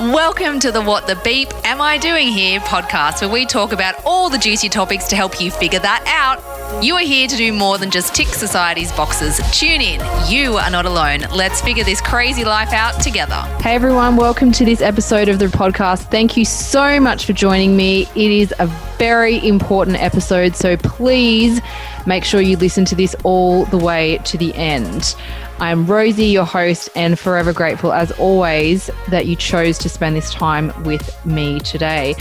Welcome to the What the Beep Am I Doing Here podcast, where we talk about all the juicy topics to help you figure that out. You are here to do more than just tick society's boxes. Tune in. You are not alone. Let's figure this crazy life out together. Hey everyone, welcome to this episode of the podcast. Thank you so much for joining me. It is a very important episode, so please make sure you listen to this all the way to the end. I'm Rosie, your host, and forever grateful as always that you chose to spend this time with me today.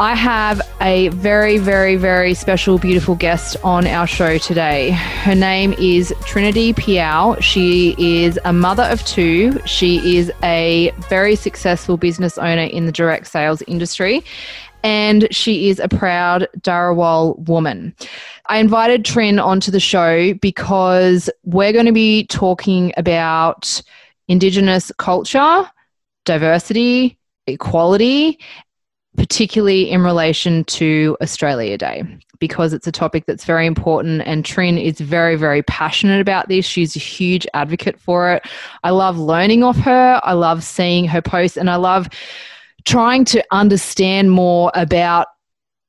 I have a very, very, very special, beautiful guest on our show today. Her name is Trinity Peau. She is a mother of two. She is a very successful business owner in the direct sales industry, and she is a proud Dharawal woman. I invited Trin onto the show because we're going to be talking about Indigenous culture, diversity, equality, particularly in relation to Australia Day, because it's a topic that's very important. And Trin is very, very passionate about this. She's a huge advocate for it. I love learning off her, I love seeing her posts, and I love trying to understand more about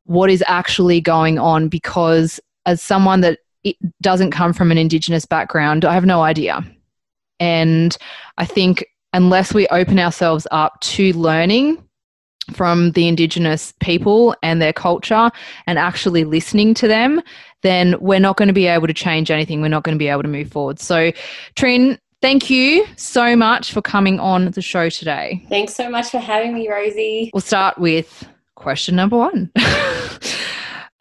what is actually going on because as someone that doesn't come from an indigenous background i have no idea. And i think unless we open ourselves up to learning from the indigenous people and their culture and actually listening to them then we're not going to be able to change anything. We're not going to be able to move forward. So trin Thank you so much for coming on the show today. Thanks so much for having me, Rosie. We'll start with question number one.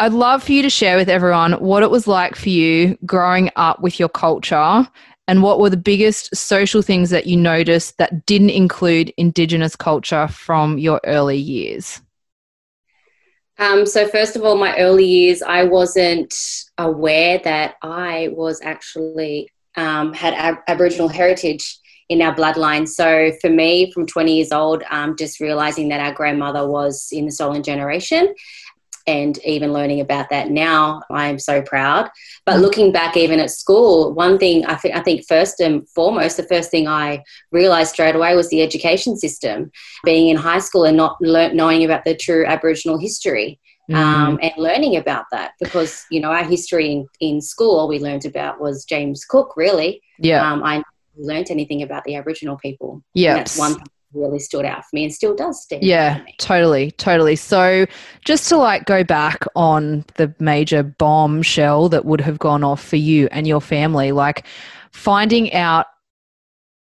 I'd love for you to share with everyone what it was like for you growing up with your culture and what were the biggest social things that you noticed that didn't include Indigenous culture from your early years? Um, so, first of all, my early years, I wasn't aware that I was actually um, had ab- Aboriginal heritage in our bloodline. So for me, from 20 years old, um, just realizing that our grandmother was in the stolen generation and even learning about that now, I'm so proud. But looking back, even at school, one thing I, th- I think first and foremost, the first thing I realised straight away was the education system. Being in high school and not le- knowing about the true Aboriginal history mm. um, and learning about that because you know our history in, in school all we learned about was James Cook really. Yeah. Um, I learned anything about the Aboriginal people. Yeah that's one thing really stood out for me and still does stand yeah totally totally. So just to like go back on the major bombshell that would have gone off for you and your family like finding out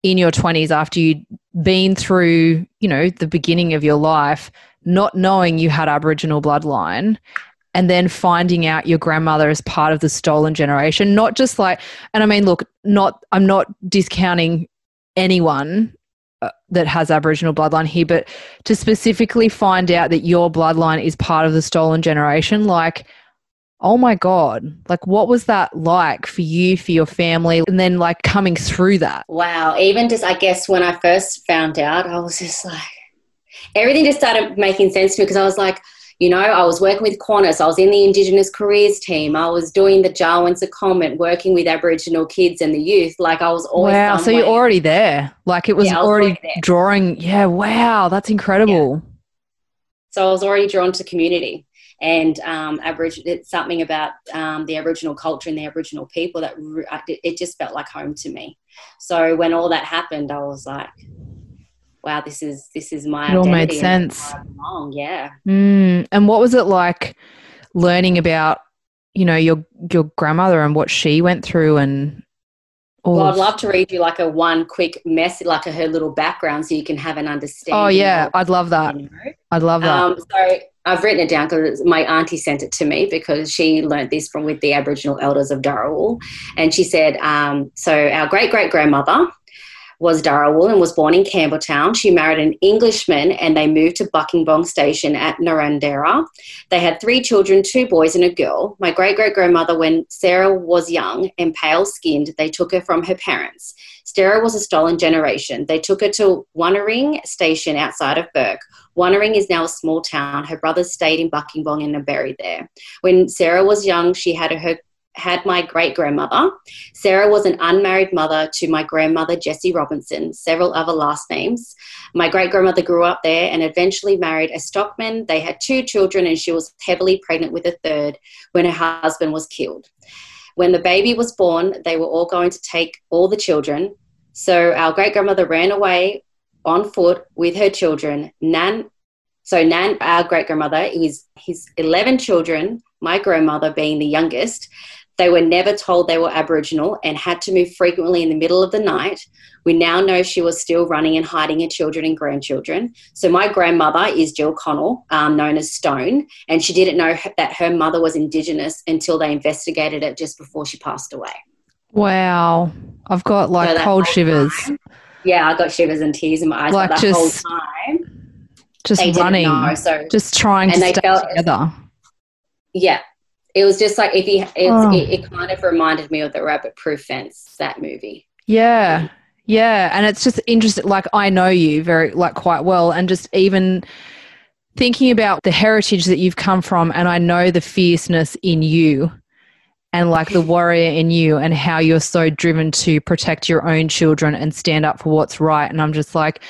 in your 20s after you'd been through you know the beginning of your life not knowing you had Aboriginal bloodline and then finding out your grandmother is part of the stolen generation not just like and i mean look not i'm not discounting anyone uh, that has aboriginal bloodline here but to specifically find out that your bloodline is part of the stolen generation like oh my god like what was that like for you for your family and then like coming through that wow even just i guess when i first found out i was just like everything just started making sense to me because I was like, you know, I was working with Qantas, I was in the Indigenous careers team, I was doing the Jawoyn Secondment, working with Aboriginal kids and the youth. Like I was always. Wow, so you're already there. Like it was, yeah, was already, already drawing. Yeah, wow, that's incredible. Yeah. So I was already drawn to community. And um, Aboriginal, it's something about um, the Aboriginal culture and the Aboriginal people that re- it just felt like home to me. So when all that happened, I was like, wow, this is this is my. It all made sense. Yeah. Mm. And what was it like learning about, you know, your your grandmother and what she went through and well, I'd love to read you like a one quick message, like a, her little background, so you can have an understanding. Oh yeah, I'd love that. You know. I'd love that. Um, so I've written it down because my auntie sent it to me because she learned this from with the Aboriginal elders of Dharawal, and she said, um, so our great great grandmother was Dharawal and was born in Campbelltown. She married an Englishman and they moved to Buckingbong Station at Narrandera. They had three children, two boys and a girl. My great great grandmother, when Sarah was young and pale skinned, they took her from her parents. Sarah was a stolen generation. They took her to Wanneroo Station outside of Bourke. Wanneroo is now a small town. Her brothers stayed in Buckingbong and are buried there. When Sarah was young, she had her had my great grandmother. Sarah was an unmarried mother to my grandmother, Jessie Robinson, several other last names. My great grandmother grew up there and eventually married a stockman. They had two children, and she was heavily pregnant with a third when her husband was killed. When the baby was born, they were all going to take all the children. So our great grandmother ran away on foot with her children. Nan, so Nan, our great grandmother, his his eleven children, my grandmother being the youngest, they were never told they were Aboriginal and had to move frequently in the middle of the night. We now know she was still running and hiding her children and grandchildren. So, my grandmother is Jill Connell, um, known as Stone, and she didn't know that her mother was Indigenous until they investigated it just before she passed away. Wow. I've got like so cold shivers. Time, yeah, I got shivers and tears in my eyes like that whole time. Just running, know, so, just trying to stay together. Yeah, it was just like if you, oh. it, it kind of reminded me of the Rabbit Proof Fence that movie. Yeah, yeah, and it's just interesting. Like I know you very like quite well, and just even thinking about the heritage that you've come from, and I know the fierceness in you and like the warrior in you and how you're so driven to protect your own children and stand up for what's right and i'm just like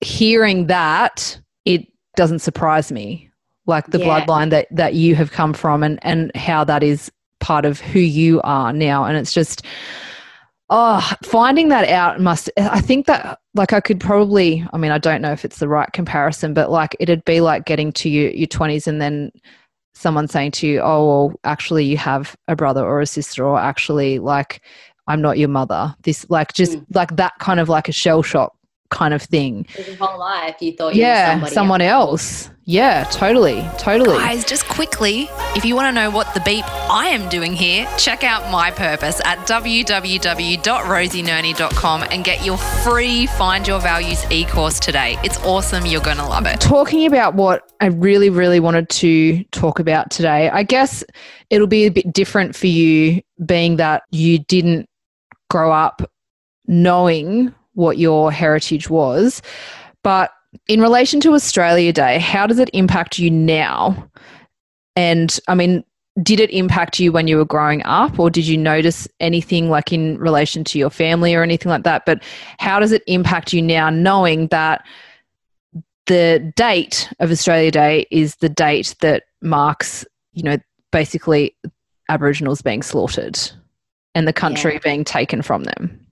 hearing that it doesn't surprise me like the yeah. bloodline that that you have come from and and how that is part of who you are now and it's just oh finding that out must i think that like i could probably i mean i don't know if it's the right comparison but like it'd be like getting to your, your 20s and then someone saying to you oh well actually you have a brother or a sister or actually like i'm not your mother this like just mm. like that kind of like a shell shock kind of thing. Your whole life, you thought yeah, someone else. else. Yeah, totally, totally. Guys, just quickly, if you want to know what the beep I am doing here, check out my purpose at www.rosienerney.com and get your free Find Your Values e-course today. It's awesome. You're going to love it. Talking about what I really, really wanted to talk about today, I guess it'll be a bit different for you, being that you didn't grow up knowing what your heritage was. But in relation to Australia Day, how does it impact you now? And I mean, did it impact you when you were growing up, or did you notice anything like in relation to your family or anything like that? But how does it impact you now, knowing that the date of Australia Day is the date that marks, you know, basically Aboriginals being slaughtered and the country yeah. being taken from them?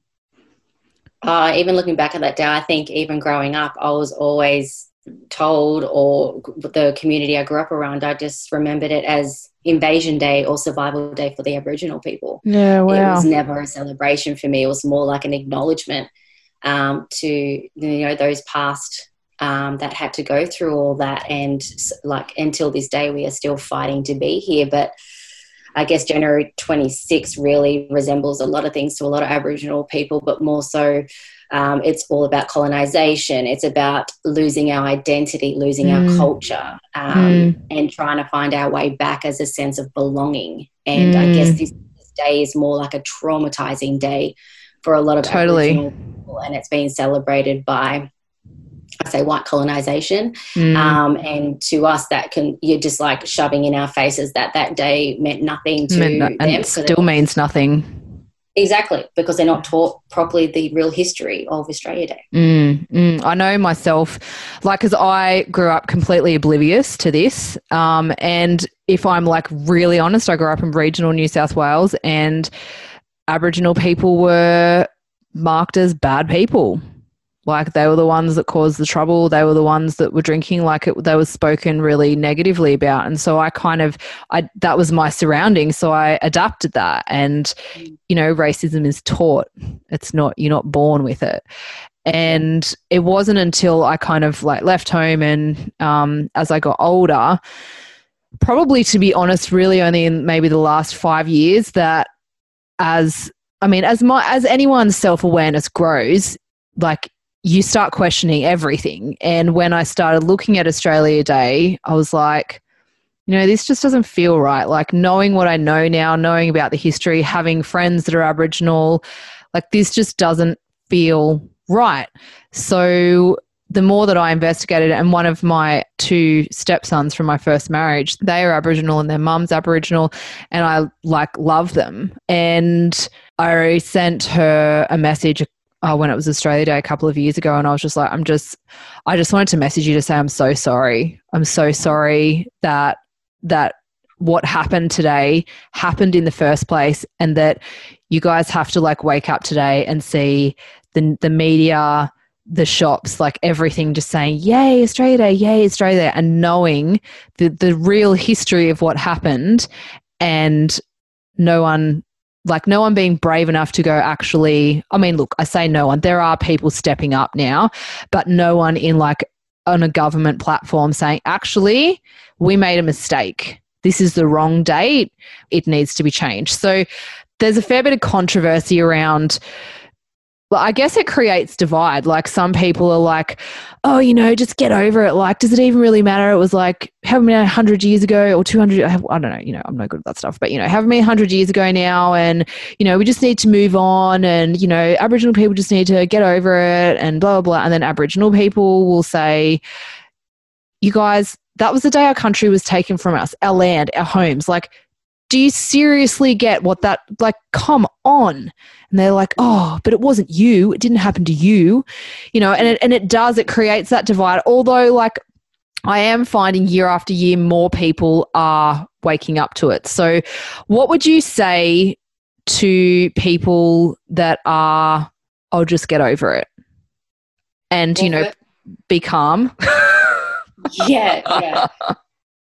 Uh, even looking back at that day, I think even growing up, I was always told, or the community I grew up around, I just remembered it as Invasion Day or Survival Day for the Aboriginal people. Yeah, wow. It was never a celebration for me. It was more like an acknowledgement um, to you know those past um, that had to go through all that, and like until this day, we are still fighting to be here, but I guess January 26 really resembles a lot of things to a lot of Aboriginal people, but more so um, it's all about colonization. It's about losing our identity, losing mm. our culture, um, mm. and trying to find our way back as a sense of belonging. And mm. I guess this, this, day is more like a traumatizing day for a lot of totally. Aboriginal people, and it's being celebrated by say white colonization. Mm. Um, and to us, that can, you're just like shoving in our faces that that day meant nothing to meant no, them. And still means nothing. Exactly, because they're not taught properly the real history of Australia Day. Mm, mm, I know myself, like, because I grew up completely oblivious to this. Um, and if I'm like really honest, I grew up in regional New South Wales and Aboriginal people were marked as bad people like they were the ones that caused the trouble. They were the ones that were drinking. Like it, they were spoken really negatively about. And so i kind of i that was my surrounding. So i adapted that. And you know racism is taught. It's not you're not born with it. And it wasn't until i kind of like left home and um, as i got older probably to be honest really only in maybe the last five years that as i mean as my as anyone's self-awareness grows like you start questioning everything. And when I started looking at Australia Day, I was like, you know, this just doesn't feel right. Like knowing what I know now, knowing about the history, having friends that are Aboriginal, like this just doesn't feel right. So the more that I investigated, and one of my two stepsons from my first marriage, they are Aboriginal and their mum's Aboriginal, and I like love them. And I sent her a message uh, when it was Australia Day a couple of years ago, and I was just like, I'm just, I just wanted to message you to say I'm so sorry. I'm so sorry that that what happened today happened in the first place, and that you guys have to like wake up today and see the the media, the shops, like everything, just saying, "Yay, Australia Day! Yay, Australia Day!" and knowing the the real history of what happened, and no one like no one being brave enough to go actually i mean look i say no one. There are people stepping up now but no one in like on a government platform saying actually we made a mistake. This is the wrong date. It needs to be changed. So there's a fair bit of controversy around I guess it creates divide. Like some people are like, oh, you know, just get over it. Like, does it even really matter? It was like how many hundred years ago or 200, I don't know, you know, I'm no good at that stuff, but you know, how many hundred years ago now. And, you know, we just need to move on. And, you know, Aboriginal people just need to get over it and blah, blah, blah. And then Aboriginal people will say, you guys, that was the day our country was taken from us, our land, our homes. Like, do you seriously get what that like come on? And they're like oh but it wasn't you. It didn't happen to you. You know and it, and it does it creates that divide. Although like i am finding year after year more people are waking up to it. So what would you say to people that are i'll just get over it and you know be calm yeah yeah.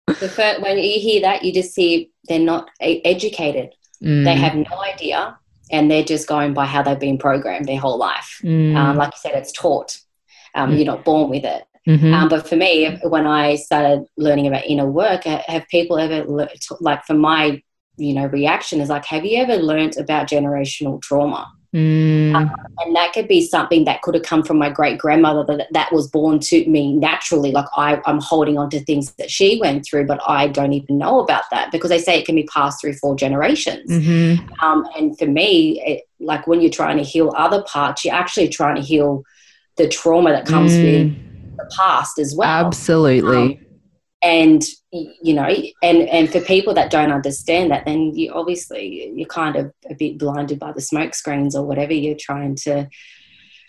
The first, when you hear that you just see they're not educated. Mm. They have no idea, and they're just going by how they've been programmed their whole life. Mm. Um, like you said, it's taught. Um, mm. You're not born with it. Mm-hmm. Um, but for me, when I started learning about inner work, have people ever like for my you know reaction is like, have you ever learned about generational trauma? Mm. Um, and that could be something that could have come from my great grandmother that, that was born to me naturally. Like I, I'm holding on to things that she went through, but I don't even know about that because they say it can be passed through four generations. Mm-hmm. Um, and for me, it, like when you're trying to heal other parts, you're actually trying to heal the trauma that comes mm. with the past as well. Absolutely. Um, and you know and and for people that don't understand that then you obviously you're kind of a bit blinded by the smoke screens or whatever you're trying to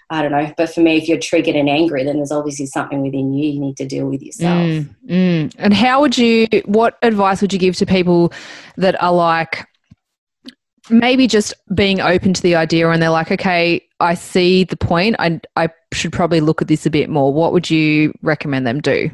I don't know. But for me, if you're triggered and angry, then there's obviously something within you you need to deal with yourself. Mm, mm. And how would you, what advice would you give to people that are like, maybe just being open to the idea and they're like, okay, I see the point. I, I should probably look at this a bit more. What would you recommend them do?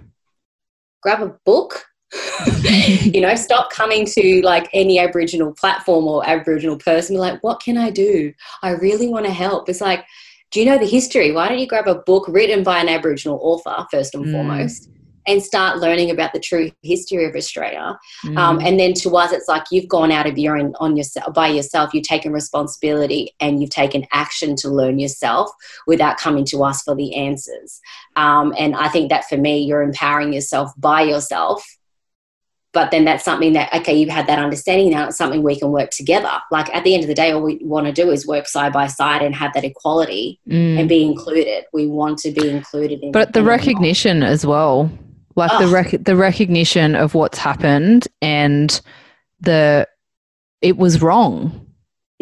Grab a book you know stop coming to like any aboriginal platform or aboriginal person like what can i do? I really want to help. It's like do you know the history? Why don't you grab a book written by an aboriginal author first and mm. foremost and start learning about the true history of Australia. Mm. Um, and then to us, it's like you've gone out of your own on yourself by yourself. You've taken responsibility and you've taken action to learn yourself without coming to us for the answers. Um, and I think that for me, you're empowering yourself by yourself. But then that's something that okay, you've had that understanding now. It's something we can work together. Like at the end of the day, all we want to do is work side by side and have that equality mm. and be included. We want to be included. In, but the recognition as well like the rec- the recognition of what's happened and the it was wrong.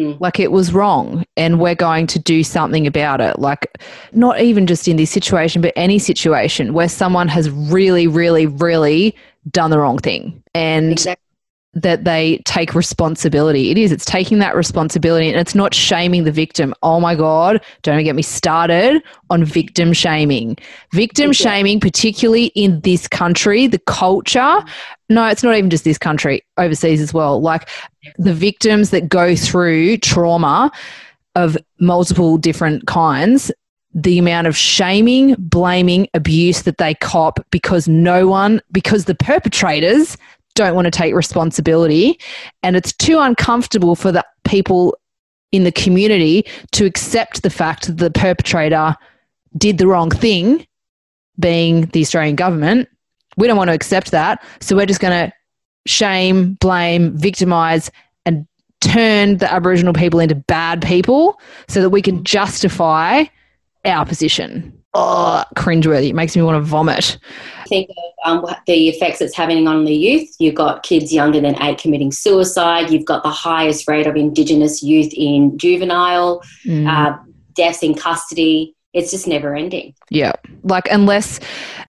Mm. like it was wrong and we're going to do something about it. Like not even just in this situation but any situation where someone has really really really done the wrong thing. And exactly that they take responsibility. It is, it's taking that responsibility and it's not shaming the victim. Oh my God, don't get me started on victim shaming. Victim shaming, particularly in this country, the culture. No, it's not even just this country, overseas as well. Like the victims that go through trauma of multiple different kinds, the amount of shaming, blaming, abuse that they cop because no one, because the perpetrators don't want to take responsibility. And it's too uncomfortable for the people in the community to accept the fact that the perpetrator did the wrong thing being the Australian government. We don't want to accept that. So we're just going to shame blame victimize and turn the aboriginal people into bad people so that we can justify our position oh, cringeworthy. It makes me want to vomit. Think of um, the effects it's having on the youth. You've got kids younger than eight committing suicide. You've got the highest rate of Indigenous youth in juvenile, Mm. uh, deaths in custody. It's just never ending. Yeah. Like, unless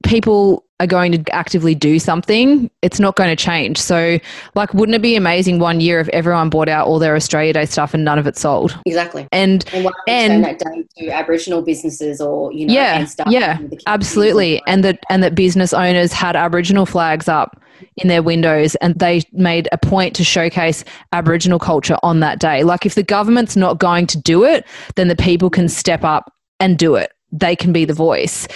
people are going to actively do something, it's not going to change. So, like, wouldn't it be amazing one year if everyone bought out all their Australia Day stuff and none of it sold? Exactly. And And why And- that to Aboriginal businesses or, you know, Yeah, and stuff yeah, the absolutely. And that and that business owners had Aboriginal flags up in their windows and they made a point to showcase Aboriginal culture on that day. Like if the government's not going to do it, then the people can step up and do it. They can be the voice.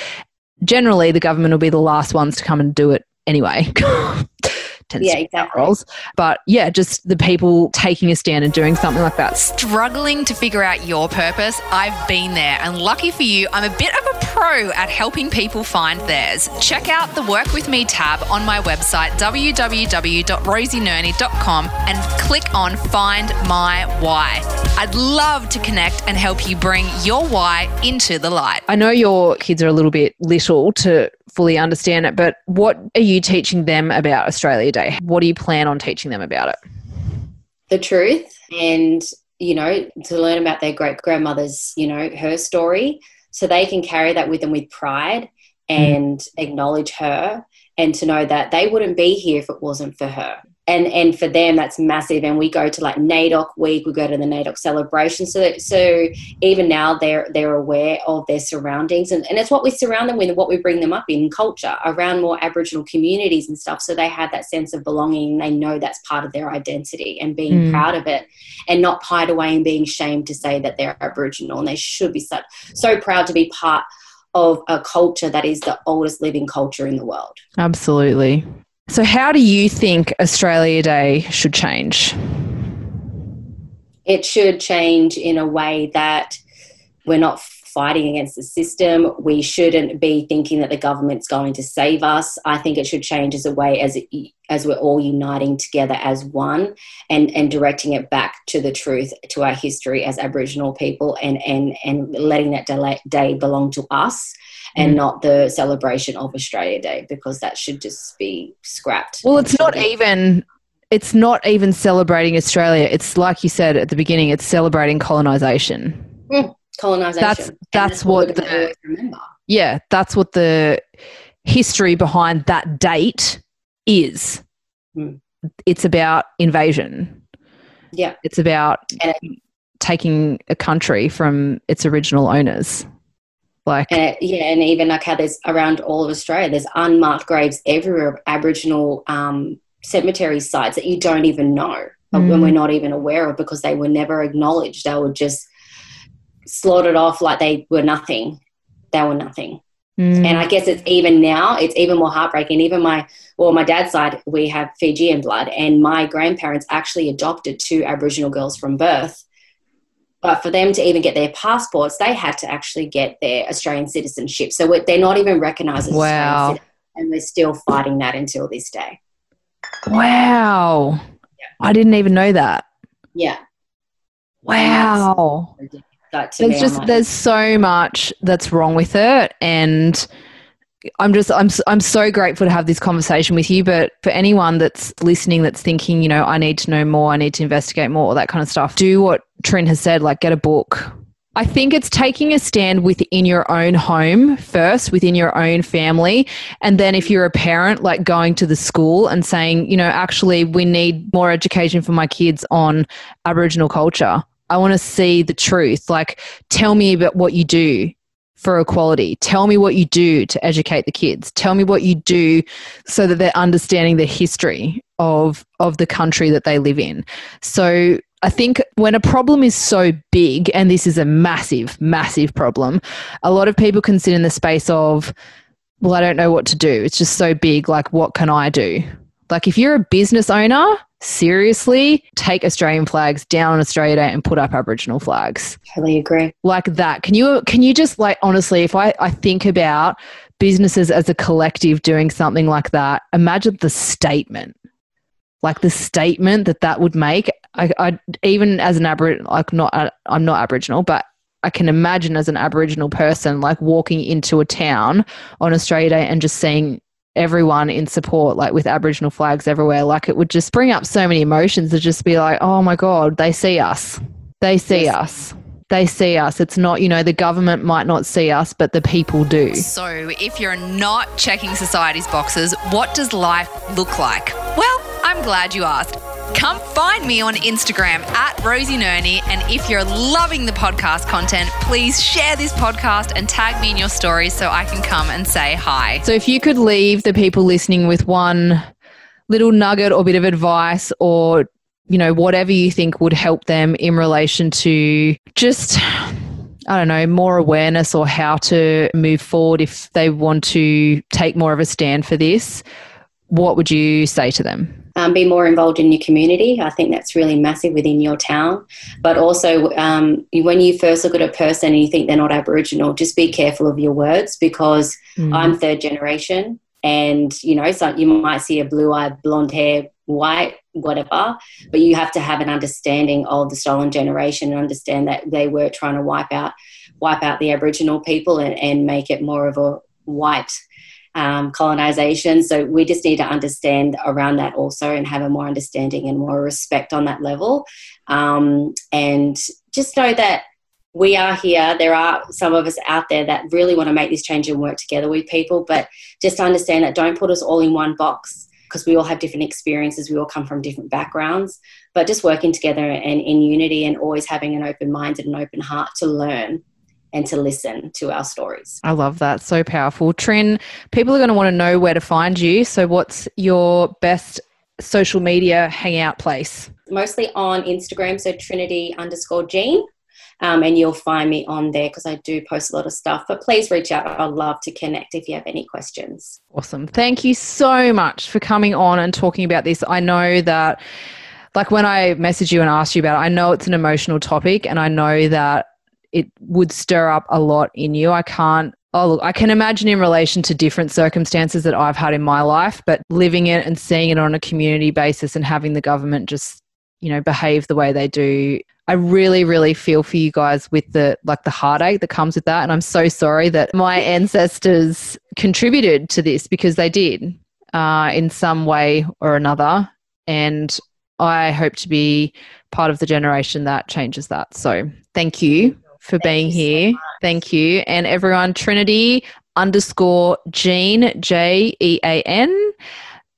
Generally, the government will be the last ones to come and do it anyway. Tends Yeah, to be exactly. roles. But yeah, just the people taking a stand and doing something like that. Struggling to figure out your purpose? I've been there, and lucky for you, I'm a bit of a pro at helping people find theirs. Check out the Work With Me tab on my website, www.rosienerney.com, and click on Find My Why. I'd love to connect and help you bring your why into the light. I know your kids are a little bit little to fully understand it, but what are you teaching them about Australia Day? What do you plan on teaching them about it? the truth and you know to learn about their great grandmother's you know her story so they can carry that with them with pride mm. and acknowledge her and to know that they wouldn't be here if it wasn't for her and and for them that's massive. And we go to like NAIDOC week we go to the NAIDOC celebration. So that, so even now they're they're aware of their surroundings. And, and it's what we surround them with and what we bring them up in culture around more aboriginal communities and stuff. So they have that sense of belonging. They know that's part of their identity and being Mm. proud of it and not hide away and being shamed to say that they're aboriginal. And they should be so, so proud to be part of a culture that is the oldest living culture in the world. Absolutely. So, how do you think Australia Day should change? it should change in a way that we're not fighting against the system. We shouldn't be thinking that the government's going to save us. I think it should change as a way as it, as we're all uniting together as one and and directing it back to the truth, to our history as Aboriginal people, and and and letting that day belong to us. And Mm. not the celebration of Australia Day because that should just be scrapped. Well, it's not even. It's not even celebrating Australia. It's like you said at the beginning. It's celebrating colonization. Colonization. That's And that's what the remember. yeah. That's what the history behind that date is. Mm. It's about invasion. Yeah. It's about And taking a country from its original owners. Like, And it- yeah, and even like how there's around all of Australia, there's unmarked graves everywhere of Aboriginal um, cemetery sites that you don't even know, Mm. when we're not even aware of because they were never acknowledged. They were just slaughtered off like they were nothing. They were nothing. mm, And I guess it's even now, it's even more heartbreaking. Even my, well, my dad's side, we have Fijian blood, and my grandparents actually adopted two Aboriginal girls from birth. But for them to even get their passports, they had to actually get their Australian citizenship. So they're not even recognised as Wow. Australian citizens, and we're still fighting that until this day. wow. I didn't even know that. Yeah. Wow. But to There's just like, there's so much that's wrong with it and I'm just I'm I'm so grateful to have this conversation with you but for anyone that's listening that's thinking, you know, I need to know more, I need to investigate more, all that kind of stuff. Do what Trin has said, like get a book. I think it's taking a stand within your own home first, within your own family. And then if you're a parent, like going to the school and saying, you know, actually, we need more education for my kids on Aboriginal culture. I want to see the truth. Like, tell me about what you do for equality. Tell me what you do to educate the kids. Tell me what you do so that they're understanding the history of of the country that they live in. So I think when a problem is so big, and this is a massive, massive problem, a lot of people can sit in the space of, well, I don't know what to do. It's just so big. Like, what can I do? Like, if you're a business owner, seriously, take Australian flags down on Australia Day and put up Aboriginal flags totally agree. like that. Can you can you just like honestly, if I, I think about businesses as a collective doing something like that, imagine the statement, like the statement that that would make. I, I even as an Aboriginal, like not uh, I'm not Aboriginal, but I can imagine as an Aboriginal person, like walking into a town on Australia Day and just seeing everyone in support, like with Aboriginal flags everywhere. Like it would just bring up so many emotions to just be like, oh my God, they see us. They see yes. us they see us. It's not, you know, the government might not see us, but the people do. So, if you're not checking society's boxes, what does life look like? Well, I'm glad you asked. Come find me on Instagram at Rosie Nerney. And if you're loving the podcast content, please share this podcast and tag me in your stories so I can come and say hi. So, if you could leave the people listening with one little nugget or bit of advice or you know, whatever you think would help them in relation to just, I don't know, more awareness or how to move forward if they want to take more of a stand for this, what would you say to them? Um, be more involved in your community. I think that's really massive within your town. But also, um, when you first look at a person and you think they're not Aboriginal, just be careful of your words because mm. I'm third generation. And, you know, so you might see a blue eyed, blonde hair, white whatever but you have to have an understanding of the stolen generation and understand that they were trying to wipe out wipe out the aboriginal people and, and make it more of a white um, colonization. So we just need to understand around that also and have a more understanding and more respect on that level. Um, and just know that we are here. There are some of us out there that really want to make this change and work together with people, but just understand that don't put us all in one box because we all have different experiences, we all come from different backgrounds, but just working together and in unity and always having an open mind and an open heart to learn and to listen to our stories. I love that. So powerful. Trin, people are going to want to know where to find you. So, what's your best social media hangout place? Mostly on Instagram. So, Trinity underscore Jean. Um, and you'll find me on there because I do post a lot of stuff. But please reach out. I'd love to connect if you have any questions. Awesome. Thank you so much for coming on and talking about this. I know that, like, when I messaged you and asked you about it, I know it's an emotional topic and I know that it would stir up a lot in you. I can't Oh, look, I can imagine in relation to different circumstances that I've had in my life, but living it and seeing it on a community basis and having the government just, you know, behave the way they do, I really, really feel for you guys with the like the heartache that comes with that. And I'm so sorry that my ancestors contributed to this because they did uh, in some way or another. And I hope to be part of the generation that changes that. So thank you for thank being you here. So thank you. And everyone, Trinity underscore Jean, J E A N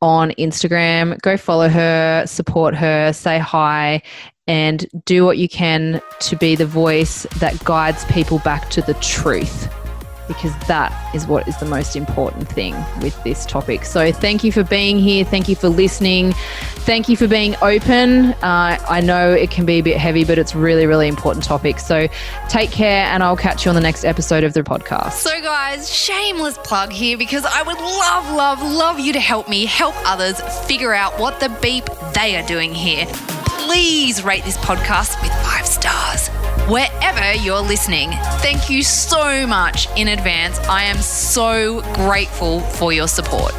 on Instagram. Go follow her, support her, say hi, and do what you can to be the voice that guides people back to the truth because that is what is the most important thing with this topic. So, thank you for being here. Thank you for listening. Thank you for being open. Uh, I know it can be a bit heavy, but it's really, really important topic. So, take care, and I'll catch you on the next episode of the podcast. So, guys, shameless plug here because I would love, love, love you to help me help others figure out what the beep they are doing here please rate this podcast with five stars wherever you're listening. Thank you so much in advance. I am so grateful for your support.